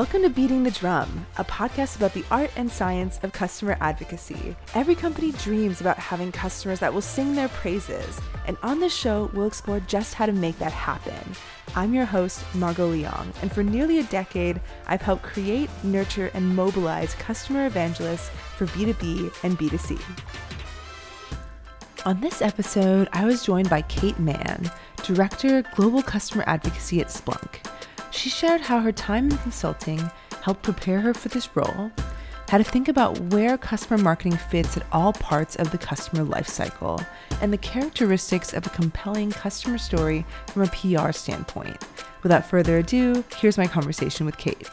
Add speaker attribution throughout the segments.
Speaker 1: Welcome to Beating the Drum, a podcast about the art and science of customer advocacy. Every company dreams about having customers that will sing their praises, and on this show, we'll explore just how to make that happen. I'm your host, Margot Leong, and for nearly a decade, I've helped create, nurture, and mobilize customer evangelists for B2B and B2C. On this episode, I was joined by Kate Mann, Director, Global Customer Advocacy at Splunk. She shared how her time in consulting helped prepare her for this role, how to think about where customer marketing fits at all parts of the customer lifecycle, and the characteristics of a compelling customer story from a PR standpoint. Without further ado, here's my conversation with Kate.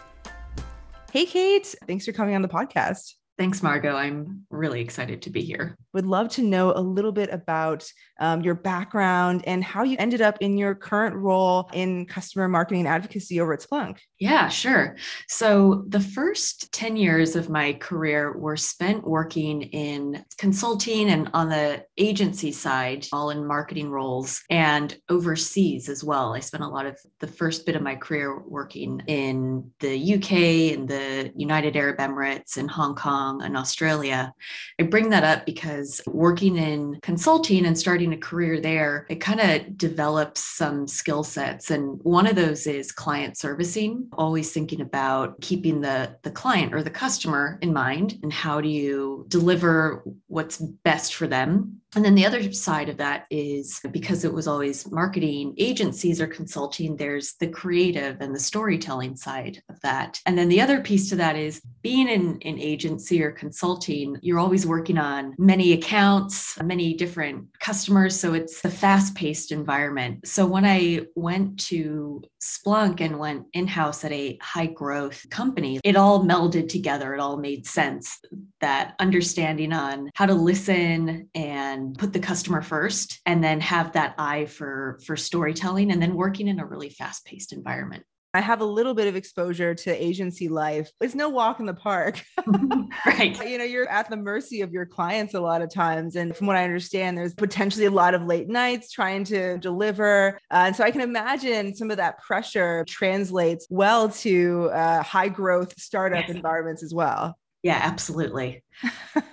Speaker 1: Hey, Kate. Thanks for coming on the podcast.
Speaker 2: Thanks, Margot. I'm really excited to be here.
Speaker 1: Would love to know a little bit about um, your background and how you ended up in your current role in customer marketing advocacy over at Splunk.
Speaker 2: Yeah, sure. So, the first 10 years of my career were spent working in consulting and on the agency side, all in marketing roles and overseas as well. I spent a lot of the first bit of my career working in the UK and the United Arab Emirates and Hong Kong and Australia. I bring that up because working in consulting and starting a career there, it kind of develops some skill sets. And one of those is client servicing, always thinking about keeping the, the client or the customer in mind and how do you deliver what's best for them and then the other side of that is because it was always marketing agencies or consulting, there's the creative and the storytelling side of that. And then the other piece to that is being in an agency or consulting, you're always working on many accounts, many different customers. So it's a fast paced environment. So when I went to Splunk and went in house at a high growth company, it all melded together. It all made sense that understanding on how to listen and and put the customer first and then have that eye for for storytelling and then working in a really fast-paced environment
Speaker 1: I have a little bit of exposure to agency life. It's no walk in the park.
Speaker 2: right.
Speaker 1: You know, you're at the mercy of your clients a lot of times. And from what I understand, there's potentially a lot of late nights trying to deliver. Uh, and so I can imagine some of that pressure translates well to uh, high growth startup environments as well.
Speaker 2: Yeah, absolutely.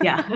Speaker 2: Yeah.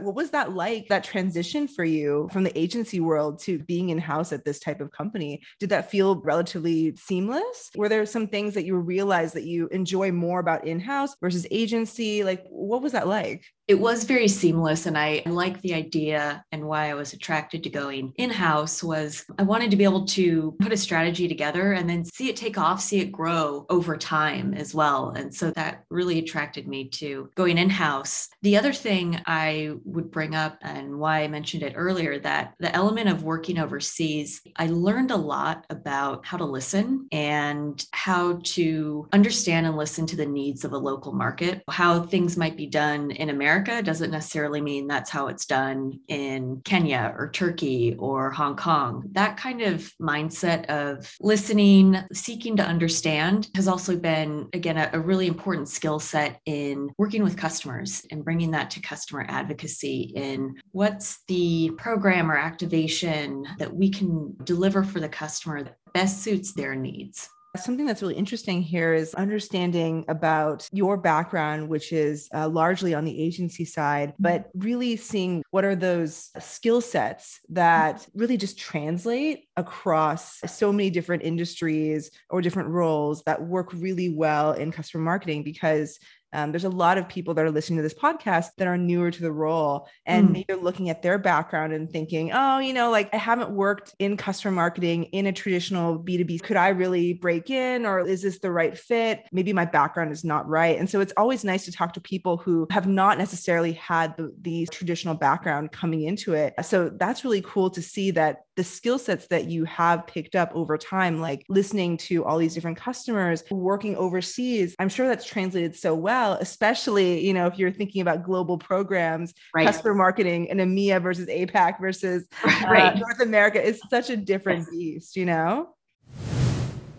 Speaker 1: What was that like, that transition for you from the agency world to being in house at this type of company? Did that feel relatively seamless? Were there some things that you realized that you enjoy more about in house versus agency? Like, what was that like?
Speaker 2: It was very seamless and i like the idea and why i was attracted to going in-house was i wanted to be able to put a strategy together and then see it take off see it grow over time as well. And so that really attracted me to going in-house. The other thing i would bring up and why i mentioned it earlier that the element of working overseas i learned a lot about how to listen and how to understand and listen to the needs of a local market how things might be done in america America doesn't necessarily mean that's how it's done in Kenya or Turkey or Hong Kong. That kind of mindset of listening, seeking to understand has also been, again, a, a really important skill set in working with customers and bringing that to customer advocacy in what's the program or activation that we can deliver for the customer that best suits their needs.
Speaker 1: Something that's really interesting here is understanding about your background, which is uh, largely on the agency side, mm-hmm. but really seeing what are those skill sets that really just translate across so many different industries or different roles that work really well in customer marketing because um, there's a lot of people that are listening to this podcast that are newer to the role and mm. maybe looking at their background and thinking, oh, you know, like I haven't worked in customer marketing in a traditional B2B. Could I really break in or is this the right fit? Maybe my background is not right. And so it's always nice to talk to people who have not necessarily had the, the traditional background coming into it. So that's really cool to see that the skill sets that you have picked up over time, like listening to all these different customers, working overseas, I'm sure that's translated so well, especially, you know, if you're thinking about global programs, right. customer marketing and EMEA versus APAC versus right. uh, North America is such a different yes. beast, you know?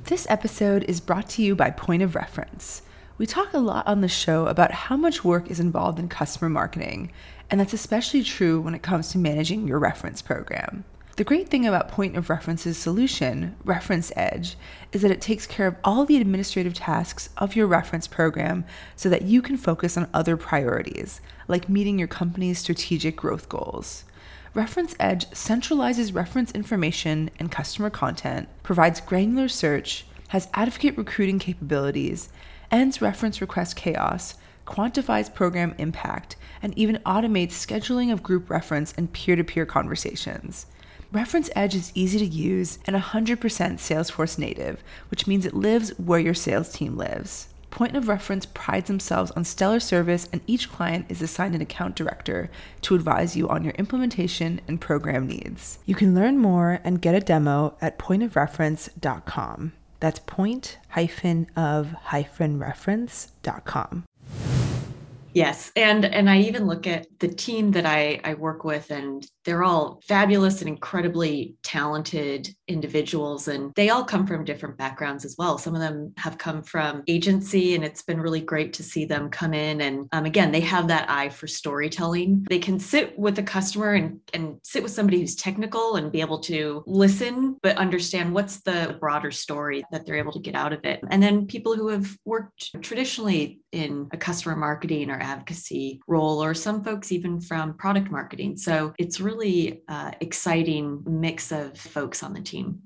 Speaker 1: This episode is brought to you by Point of Reference. We talk a lot on the show about how much work is involved in customer marketing, and that's especially true when it comes to managing your reference program. The great thing about Point of Reference's solution, Reference Edge, is that it takes care of all the administrative tasks of your reference program so that you can focus on other priorities, like meeting your company's strategic growth goals. Reference Edge centralizes reference information and customer content, provides granular search, has advocate recruiting capabilities, ends reference request chaos, quantifies program impact, and even automates scheduling of group reference and peer to peer conversations. Reference Edge is easy to use and 100% Salesforce native, which means it lives where your sales team lives. Point of Reference prides themselves on stellar service, and each client is assigned an account director to advise you on your implementation and program needs. You can learn more and get a demo at pointofreference.com. That's point
Speaker 2: Yes. And and I even look at the team that I, I work with and they're all fabulous and incredibly talented individuals and they all come from different backgrounds as well. Some of them have come from agency and it's been really great to see them come in and um, again they have that eye for storytelling. They can sit with a customer and and sit with somebody who's technical and be able to listen but understand what's the broader story that they're able to get out of it. And then people who have worked traditionally in a customer marketing or advocacy role, or some folks even from product marketing. So it's really uh, exciting mix of folks on the team.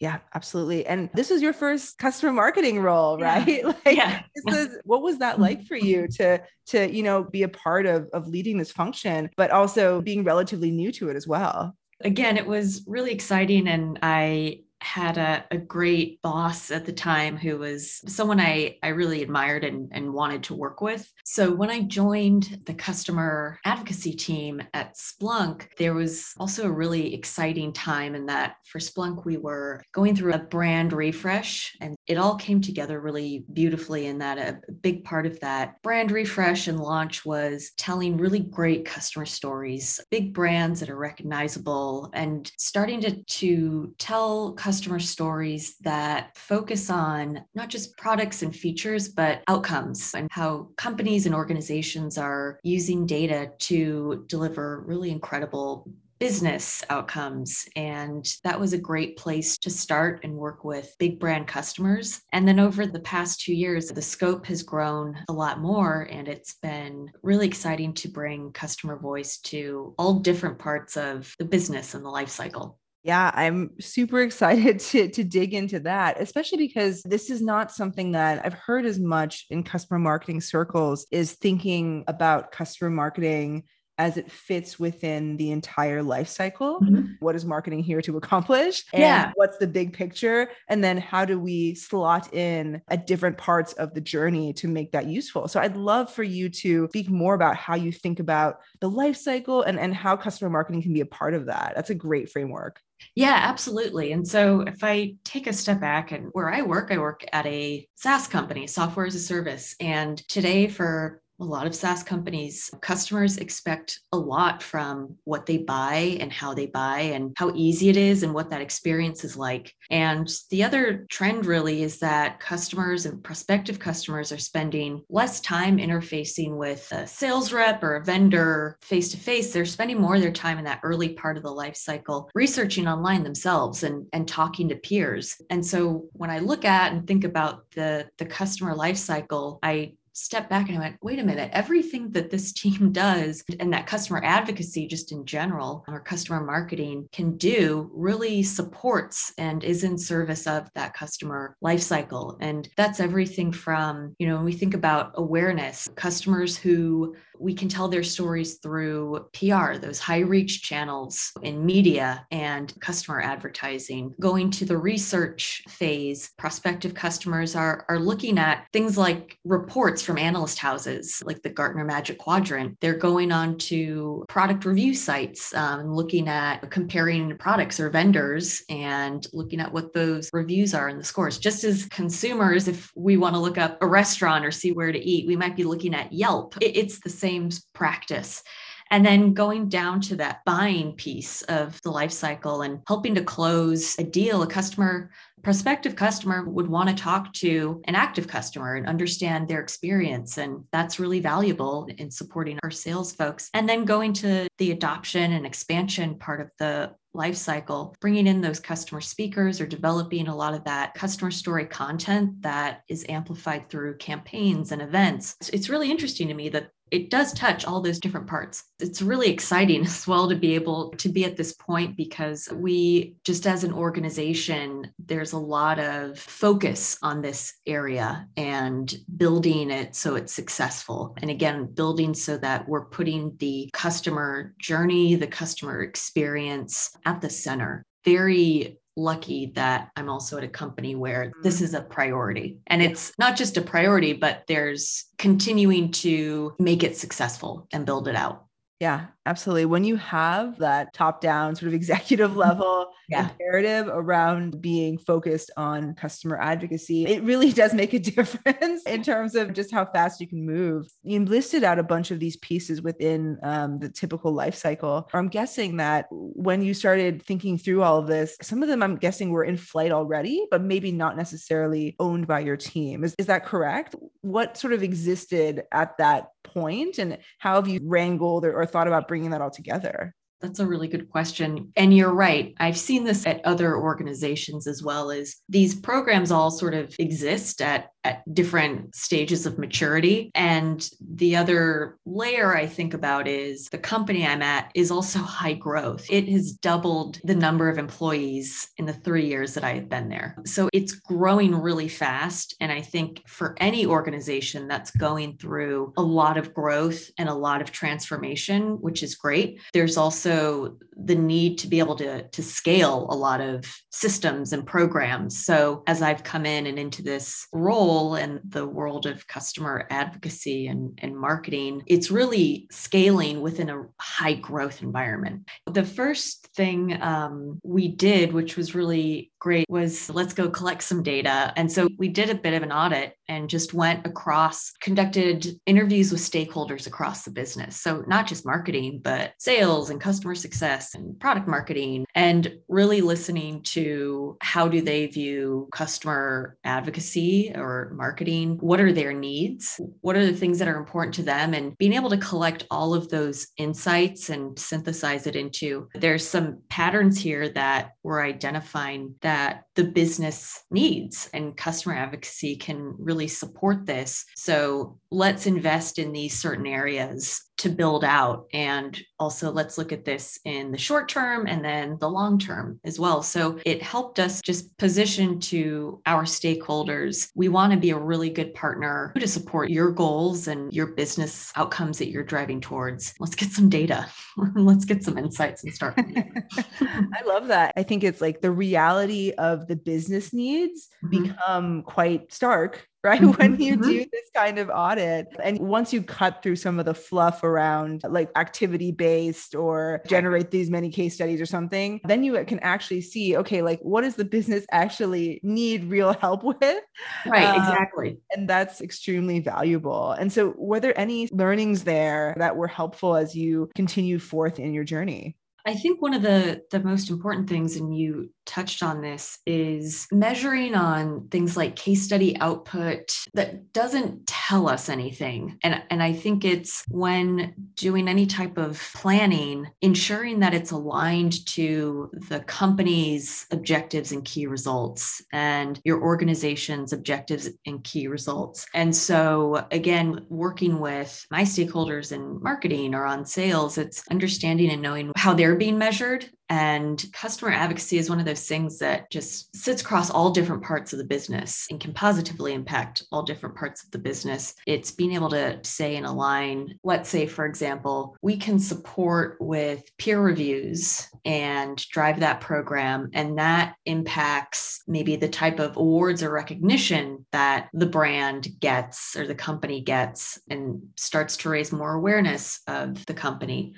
Speaker 1: Yeah, absolutely. And this was your first customer marketing role, right?
Speaker 2: Yeah. like yeah.
Speaker 1: this is what was that like for you to to, you know, be a part of of leading this function, but also being relatively new to it as well?
Speaker 2: Again, it was really exciting and I had a, a, great boss at the time who was someone I, I really admired and, and wanted to work with. So when I joined the customer advocacy team at Splunk, there was also a really exciting time in that for Splunk, we were going through a brand refresh and it all came together really beautifully in that a big part of that brand refresh and launch was telling really great customer stories, big brands that are recognizable and starting to, to tell customer stories that focus on not just products and features, but outcomes and how companies and organizations are using data to deliver really incredible business outcomes. And that was a great place to start and work with big brand customers. And then over the past two years, the scope has grown a lot more. And it's been really exciting to bring customer voice to all different parts of the business and the life cycle.
Speaker 1: Yeah, I'm super excited to to dig into that, especially because this is not something that I've heard as much in customer marketing circles is thinking about customer marketing as it fits within the entire life cycle. Mm-hmm. What is marketing here to accomplish? And yeah. what's the big picture? And then how do we slot in at different parts of the journey to make that useful? So I'd love for you to speak more about how you think about the life cycle and, and how customer marketing can be a part of that. That's a great framework.
Speaker 2: Yeah, absolutely. And so if I take a step back and where I work, I work at a SaaS company, software as a service. And today, for a lot of SaaS companies, customers expect a lot from what they buy and how they buy and how easy it is and what that experience is like. And the other trend really is that customers and prospective customers are spending less time interfacing with a sales rep or a vendor face to face. They're spending more of their time in that early part of the life cycle researching online themselves and, and talking to peers. And so when I look at and think about the, the customer life cycle, I stepped back and I went, wait a minute, everything that this team does and that customer advocacy, just in general, or customer marketing can do really supports and is in service of that customer lifecycle. And that's everything from, you know, when we think about awareness, customers who we can tell their stories through PR, those high reach channels in media and customer advertising. Going to the research phase, prospective customers are, are looking at things like reports from analyst houses, like the Gartner Magic Quadrant. They're going on to product review sites, um, looking at comparing products or vendors and looking at what those reviews are and the scores. Just as consumers, if we want to look up a restaurant or see where to eat, we might be looking at Yelp. It's the same practice and then going down to that buying piece of the life cycle and helping to close a deal a customer prospective customer would want to talk to an active customer and understand their experience. And that's really valuable in supporting our sales folks. And then going to the adoption and expansion part of the life cycle, bringing in those customer speakers or developing a lot of that customer story content that is amplified through campaigns and events. It's really interesting to me that it does touch all those different parts. It's really exciting as well to be able to be at this point because we, just as an organization, there's a lot of focus on this area and building it so it's successful. And again, building so that we're putting the customer journey, the customer experience at the center. Very lucky that I'm also at a company where this mm-hmm. is a priority. And it's not just a priority, but there's continuing to make it successful and build it out.
Speaker 1: Yeah, absolutely. When you have that top down sort of executive mm-hmm. level yeah. imperative around being focused on customer advocacy, it really does make a difference in terms of just how fast you can move. You listed out a bunch of these pieces within um, the typical life cycle. I'm guessing that when you started thinking through all of this, some of them I'm guessing were in flight already, but maybe not necessarily owned by your team. Is, is that correct? What sort of existed at that point and how have you wrangled or, or thought about bringing that all together?
Speaker 2: That's a really good question. And you're right. I've seen this at other organizations as well as these programs all sort of exist at at different stages of maturity. And the other layer I think about is the company I'm at is also high growth. It has doubled the number of employees in the three years that I have been there. So it's growing really fast. And I think for any organization that's going through a lot of growth and a lot of transformation, which is great, there's also the need to be able to, to scale a lot of systems and programs. So as I've come in and into this role, role in the world of customer advocacy and, and marketing, it's really scaling within a high growth environment. The first thing um, we did, which was really great, was let's go collect some data. And so we did a bit of an audit and just went across, conducted interviews with stakeholders across the business. So not just marketing, but sales and customer success and product marketing, and really listening to how do they view customer advocacy or marketing, what are their needs, what are the things that are important to them, and being able to collect all of those insights and synthesize it into there's some patterns here that we're identifying that the business needs and customer advocacy can really support this. So let's invest in these certain areas to build out. And also, let's look at this in the short term and then the long term as well. So it helped us just position to our stakeholders. We want to be a really good partner to support your goals and your business outcomes that you're driving towards. Let's get some data. let's get some insights and start.
Speaker 1: I love that. I think it's like the reality of the business needs mm-hmm. become quite stark right? Mm-hmm. When you mm-hmm. do this kind of audit. And once you cut through some of the fluff around like activity based or generate these many case studies or something, then you can actually see, okay, like what does the business actually need real help with?
Speaker 2: Right, um, exactly.
Speaker 1: And that's extremely valuable. And so, were there any learnings there that were helpful as you continue forth in your journey?
Speaker 2: I think one of the the most important things, and you touched on this, is measuring on things like case study output that doesn't tell us anything. And, and I think it's when doing any type of planning, ensuring that it's aligned to the company's objectives and key results and your organization's objectives and key results. And so again, working with my stakeholders in marketing or on sales, it's understanding and knowing how they're being measured and customer advocacy is one of those things that just sits across all different parts of the business and can positively impact all different parts of the business. It's being able to say and align, let's say, for example, we can support with peer reviews and drive that program. And that impacts maybe the type of awards or recognition that the brand gets or the company gets and starts to raise more awareness of the company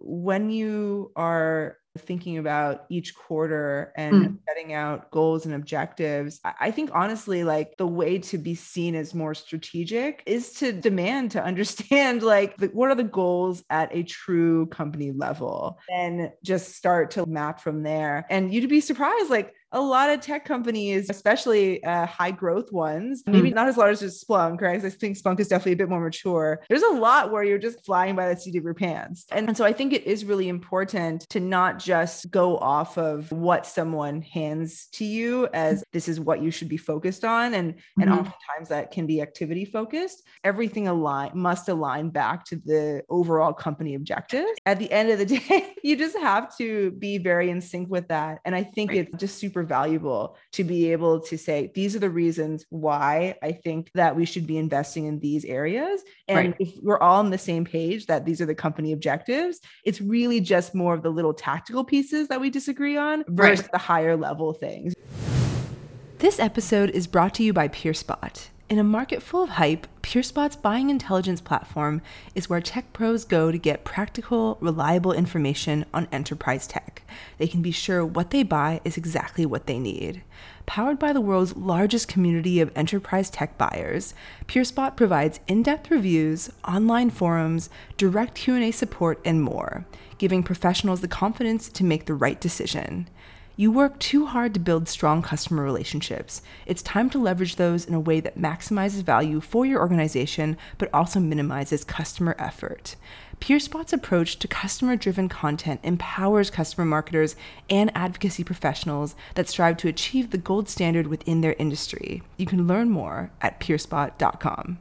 Speaker 1: when you are thinking about each quarter and mm. setting out goals and objectives. I think honestly, like the way to be seen as more strategic is to demand to understand like the, what are the goals at a true company level and just start to map from there. And you'd be surprised, like a lot of tech companies, especially uh, high growth ones, maybe mm. not as large as Splunk, right? I think Splunk is definitely a bit more mature. There's a lot where you're just flying by the seat of your pants. And, and so I think it is really important to not just go off of what someone hands to you as this is what you should be focused on. And, mm-hmm. and oftentimes that can be activity focused. Everything align must align back to the overall company objective. At the end of the day, you just have to be very in sync with that. And I think right. it's just super valuable to be able to say, these are the reasons why I think that we should be investing in these areas. And right. if we're all on the same page that these are the company objectives, it's really just more of the little tactical pieces that we disagree on versus right. the higher level things.
Speaker 3: This episode is brought to you by PeerSpot. In a market full of hype, PeerSpot's buying intelligence platform is where tech pros go to get practical, reliable information on enterprise tech. They can be sure what they buy is exactly what they need. Powered by the world's largest community of enterprise tech buyers, PeerSpot provides in-depth reviews, online forums, direct Q&A support, and more, giving professionals the confidence to make the right decision. You work too hard to build strong customer relationships. It's time to leverage those in a way that maximizes value for your organization, but also minimizes customer effort. PeerSpot's approach to customer driven content empowers customer marketers and advocacy professionals that strive to achieve the gold standard within their industry. You can learn more at peerspot.com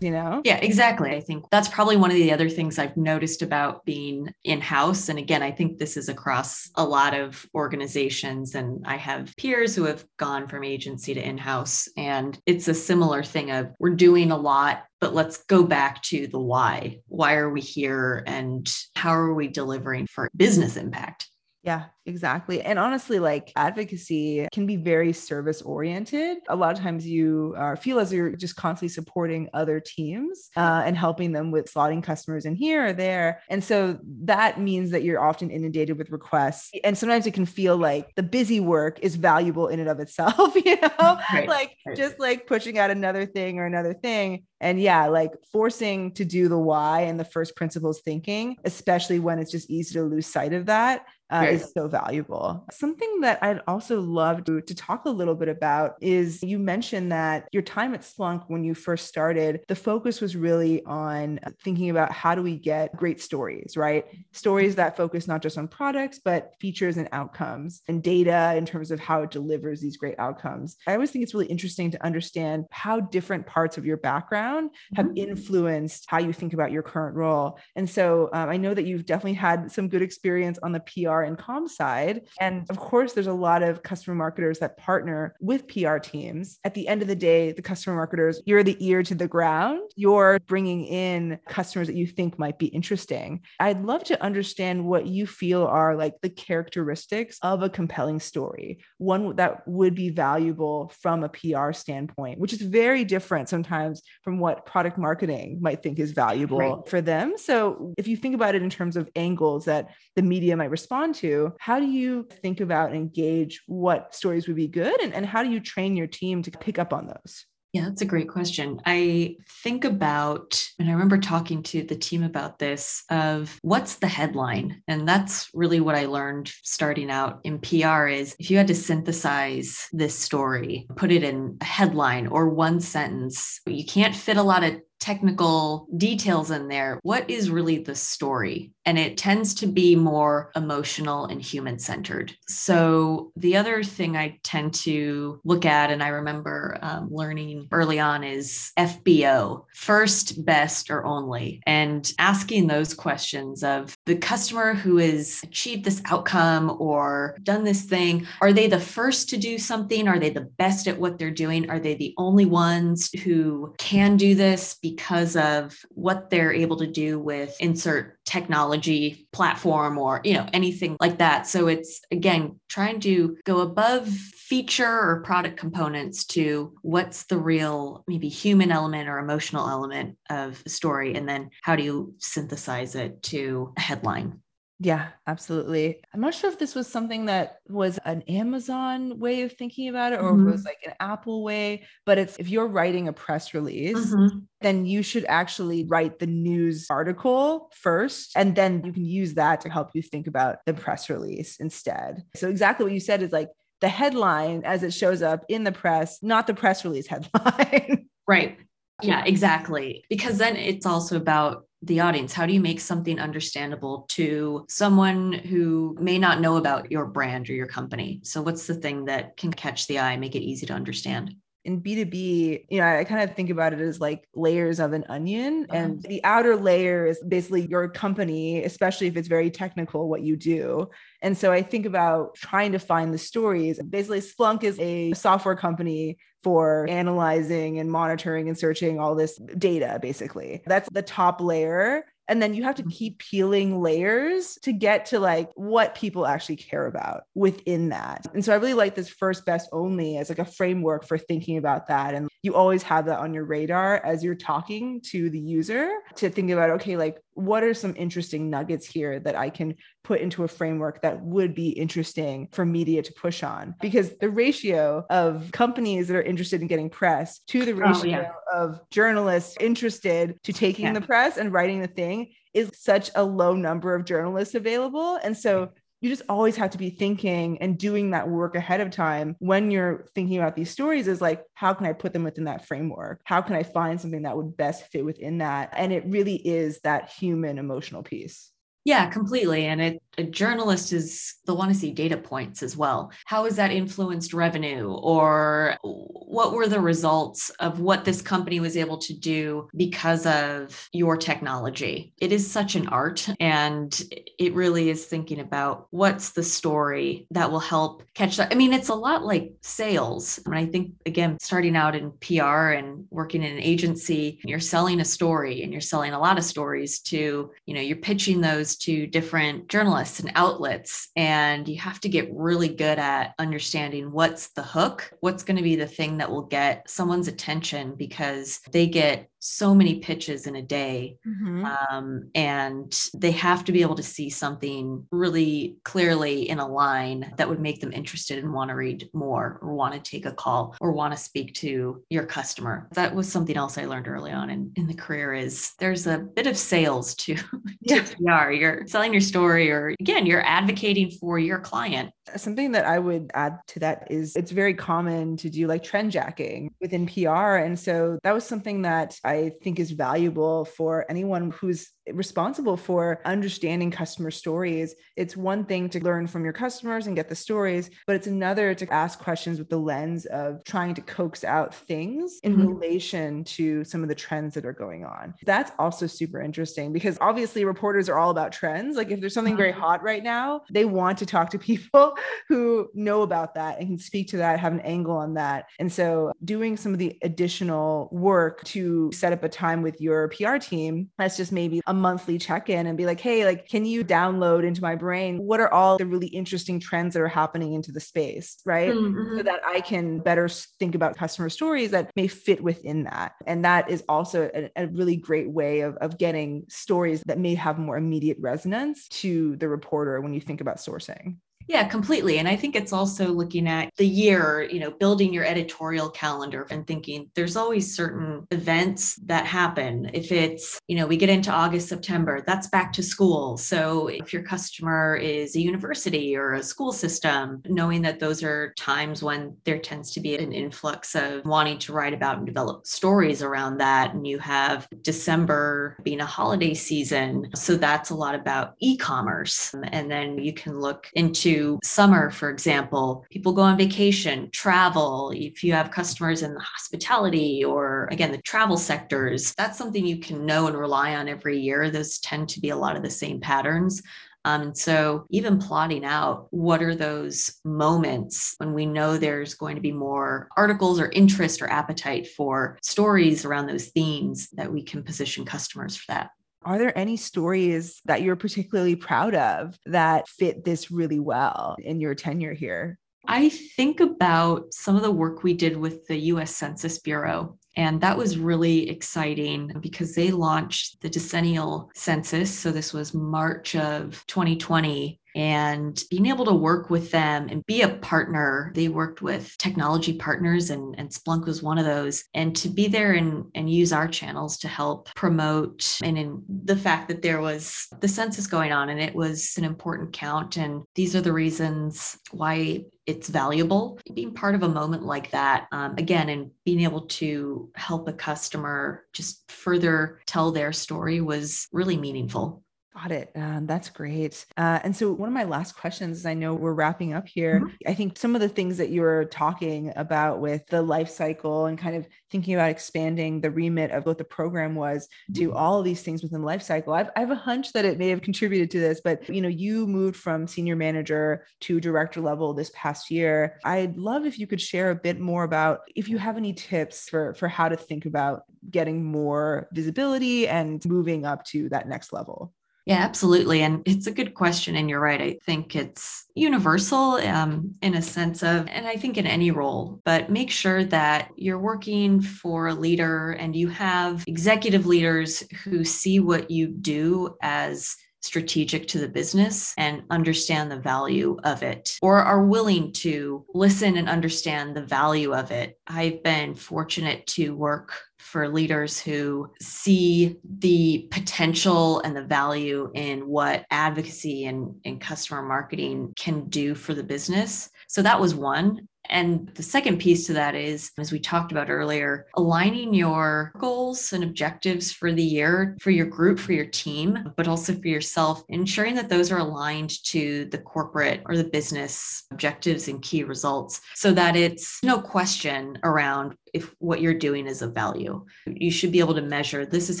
Speaker 1: you know?
Speaker 2: Yeah, exactly. I think that's probably one of the other things I've noticed about being in house. And again, I think this is across a lot of organizations. And I have peers who have gone from agency to in house. And it's a similar thing of we're doing a lot but let's go back to the why. Why are we here and how are we delivering for business impact?
Speaker 1: Yeah, exactly. And honestly, like advocacy can be very service oriented. A lot of times you uh, feel as you're just constantly supporting other teams uh, and helping them with slotting customers in here or there. And so that means that you're often inundated with requests. And sometimes it can feel like the busy work is valuable in and of itself, you know, right. like right. just like pushing out another thing or another thing. And yeah, like forcing to do the why and the first principles thinking, especially when it's just easy to lose sight of that uh, is so valuable. Something that I'd also love to, to talk a little bit about is you mentioned that your time at Splunk when you first started, the focus was really on thinking about how do we get great stories, right? Stories that focus not just on products, but features and outcomes and data in terms of how it delivers these great outcomes. I always think it's really interesting to understand how different parts of your background have mm-hmm. influenced how you think about your current role. And so um, I know that you've definitely had some good experience on the PR PR and com side. And of course, there's a lot of customer marketers that partner with PR teams. At the end of the day, the customer marketers, you're the ear to the ground. You're bringing in customers that you think might be interesting. I'd love to understand what you feel are like the characteristics of a compelling story, one that would be valuable from a PR standpoint, which is very different sometimes from what product marketing might think is valuable right. for them. So if you think about it in terms of angles that the media might respond to, how do you think about and engage what stories would be good? And, and how do you train your team to pick up on those?
Speaker 2: Yeah, that's a great question. I think about, and I remember talking to the team about this of what's the headline? And that's really what I learned starting out in PR is if you had to synthesize this story, put it in a headline or one sentence, you can't fit a lot of technical details in there. What is really the story? And it tends to be more emotional and human centered. So, the other thing I tend to look at, and I remember um, learning early on, is FBO first, best, or only, and asking those questions of the customer who has achieved this outcome or done this thing. Are they the first to do something? Are they the best at what they're doing? Are they the only ones who can do this? Because of what they're able to do with insert technology platform or you know anything like that. So it's again trying to go above feature or product components to what's the real maybe human element or emotional element of the story and then how do you synthesize it to a headline
Speaker 1: yeah, absolutely. I'm not sure if this was something that was an Amazon way of thinking about it or mm-hmm. it was like an Apple way, but it's if you're writing a press release, mm-hmm. then you should actually write the news article first and then you can use that to help you think about the press release instead. So exactly what you said is like the headline as it shows up in the press, not the press release headline.
Speaker 2: Right. Yeah, exactly. Because then it's also about the audience? How do you make something understandable to someone who may not know about your brand or your company? So, what's the thing that can catch the eye, make it easy to understand?
Speaker 1: In B2B, you know, I kind of think about it as like layers of an onion. Uh-huh. And the outer layer is basically your company, especially if it's very technical, what you do. And so I think about trying to find the stories. Basically, Splunk is a software company for analyzing and monitoring and searching all this data, basically. That's the top layer. And then you have to mm-hmm. keep peeling layers to get to like what people actually care about within that. And so I really like this first best only as like a framework for thinking about that. And you always have that on your radar as you're talking to the user to think about, okay, like what are some interesting nuggets here that I can put into a framework that would be interesting for media to push on? Because the ratio of companies that are interested in getting press to the ratio oh, yeah. of journalists interested to taking yeah. the press and writing the thing is such a low number of journalists available. And so you just always have to be thinking and doing that work ahead of time when you're thinking about these stories is like how can i put them within that framework? How can i find something that would best fit within that? And it really is that human emotional piece
Speaker 2: yeah, completely. And it, a journalist is they'll want to see data points as well. How has that influenced revenue, or what were the results of what this company was able to do because of your technology? It is such an art, and it really is thinking about what's the story that will help catch that. I mean, it's a lot like sales. And I think again, starting out in PR and working in an agency, you're selling a story, and you're selling a lot of stories to you know you're pitching those to different journalists and outlets. And you have to get really good at understanding what's the hook, what's going to be the thing that will get someone's attention because they get so many pitches in a day. Mm-hmm. Um, and they have to be able to see something really clearly in a line that would make them interested and want to read more or want to take a call or want to speak to your customer. That was something else I learned early on in, in the career is there's a bit of sales to, yeah. to PR. You're selling your story or again, you're advocating for your client.
Speaker 1: Something that I would add to that is it's very common to do like trend jacking within PR. And so that was something that I think is valuable for anyone who's responsible for understanding customer stories. It's one thing to learn from your customers and get the stories, but it's another to ask questions with the lens of trying to coax out things in mm-hmm. relation to some of the trends that are going on. That's also super interesting because obviously reporters are all about trends. Like if there's something very mm-hmm. Hot right now, they want to talk to people who know about that and can speak to that, have an angle on that. And so doing some of the additional work to set up a time with your PR team, that's just maybe a monthly check in and be like, hey, like, can you download into my brain what are all the really interesting trends that are happening into the space, right? Mm-hmm. So that I can better think about customer stories that may fit within that. And that is also a, a really great way of, of getting stories that may have more immediate resonance to the reporter when you think about sourcing.
Speaker 2: Yeah, completely. And I think it's also looking at the year, you know, building your editorial calendar and thinking there's always certain events that happen. If it's, you know, we get into August, September, that's back to school. So if your customer is a university or a school system, knowing that those are times when there tends to be an influx of wanting to write about and develop stories around that. And you have December being a holiday season. So that's a lot about e commerce. And then you can look into summer, for example, people go on vacation, travel. If you have customers in the hospitality or again, the travel sectors, that's something you can know and rely on every year. Those tend to be a lot of the same patterns. Um, and so, even plotting out what are those moments when we know there's going to be more articles or interest or appetite for stories around those themes that we can position customers for that.
Speaker 1: Are there any stories that you're particularly proud of that fit this really well in your tenure here?
Speaker 2: I think about some of the work we did with the US Census Bureau. And that was really exciting because they launched the decennial census. So this was March of 2020. And being able to work with them and be a partner. They worked with technology partners, and, and Splunk was one of those. And to be there and, and use our channels to help promote, and in the fact that there was the census going on and it was an important count. And these are the reasons why it's valuable being part of a moment like that um, again and being able to help a customer just further tell their story was really meaningful
Speaker 1: Got it. Um, that's great. Uh, and so, one of my last questions, as I know we're wrapping up here. Mm-hmm. I think some of the things that you were talking about with the life cycle and kind of thinking about expanding the remit of what the program was to mm-hmm. all of these things within the life cycle, I've, I have a hunch that it may have contributed to this. But you know, you moved from senior manager to director level this past year. I'd love if you could share a bit more about if you have any tips for for how to think about getting more visibility and moving up to that next level.
Speaker 2: Yeah, absolutely. And it's a good question. And you're right. I think it's universal um, in a sense of, and I think in any role, but make sure that you're working for a leader and you have executive leaders who see what you do as strategic to the business and understand the value of it or are willing to listen and understand the value of it. I've been fortunate to work for leaders who see the potential and the value in what advocacy and, and customer marketing can do for the business. So that was one. And the second piece to that is, as we talked about earlier, aligning your goals and objectives for the year, for your group, for your team, but also for yourself, ensuring that those are aligned to the corporate or the business objectives and key results so that it's no question around if what you're doing is of value. You should be able to measure this is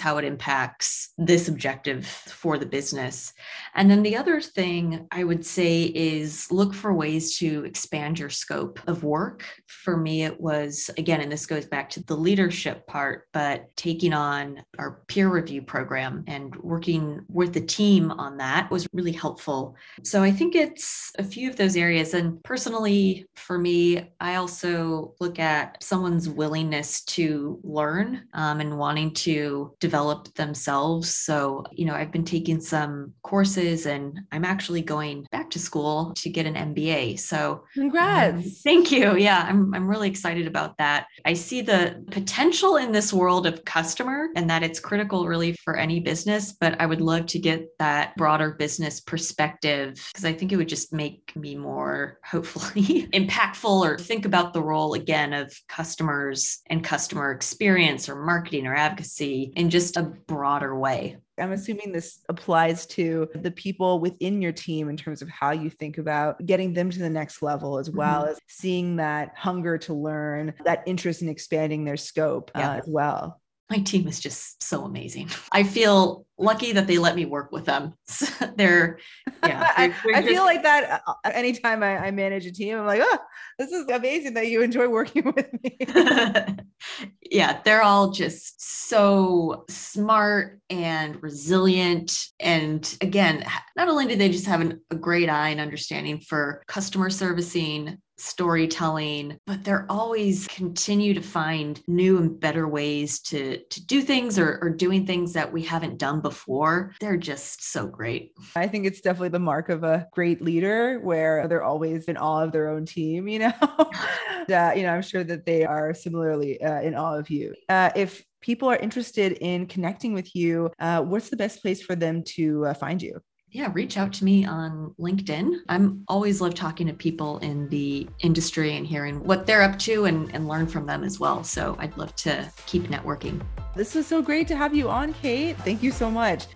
Speaker 2: how it impacts this objective for the business. And then the other thing I would say is look for ways to expand your scope of work. For me, it was, again, and this goes back to the leadership part, but taking on our peer review program and working with the team on that was really helpful. So I think it's a few of those areas. And personally, for me, I also look at someone's willingness to learn um, and wanting to develop themselves. So, you know, I've been taking some courses and I'm actually going back to school to get an MBA. So,
Speaker 1: congrats. Um,
Speaker 2: thank you. Yeah, I'm, I'm really excited about that. I see the potential in this world of customer and that it's critical really for any business, but I would love to get that broader business perspective because I think it would just make me more hopefully impactful or think about the role again of customers and customer experience or marketing or advocacy in just a broader way.
Speaker 1: I'm assuming this applies to the people within your team in terms of how you think about getting them to the next level, as well mm-hmm. as seeing that hunger to learn, that interest in expanding their scope yeah. uh, as well
Speaker 2: my team is just so amazing. I feel lucky that they let me work with them. they're,
Speaker 1: yeah. They're, I, I feel like that uh, uh, anytime I, I, manage a team, I'm like, oh, this is amazing that you enjoy working with me.
Speaker 2: yeah, they're all just so smart and resilient. And again, not only do they just have an, a great eye and understanding for customer servicing, storytelling, but they're always continue to find new and better ways to, to do things or, or doing things that we haven't done before. They're just so great.
Speaker 1: I think it's definitely the mark of a great leader where they're always in awe of their own team, you know? uh, you know, I'm sure that they are similarly uh, in awe of you. Uh, if people are interested in connecting with you, uh, what's the best place for them to uh, find you?
Speaker 2: Yeah, reach out to me on LinkedIn. I'm always love talking to people in the industry and hearing what they're up to and, and learn from them as well. So I'd love to keep networking.
Speaker 1: This was so great to have you on, Kate. Thank you so much.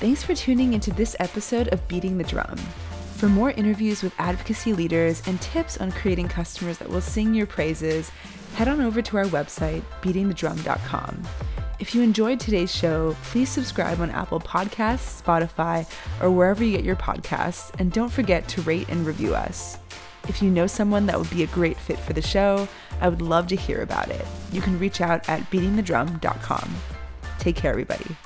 Speaker 3: Thanks for tuning into this episode of Beating the Drum. For more interviews with advocacy leaders and tips on creating customers that will sing your praises, head on over to our website, beatingthedrum.com. If you enjoyed today's show, please subscribe on Apple Podcasts, Spotify, or wherever you get your podcasts, and don't forget to rate and review us. If you know someone that would be a great fit for the show, I would love to hear about it. You can reach out at beatingthedrum.com. Take care, everybody.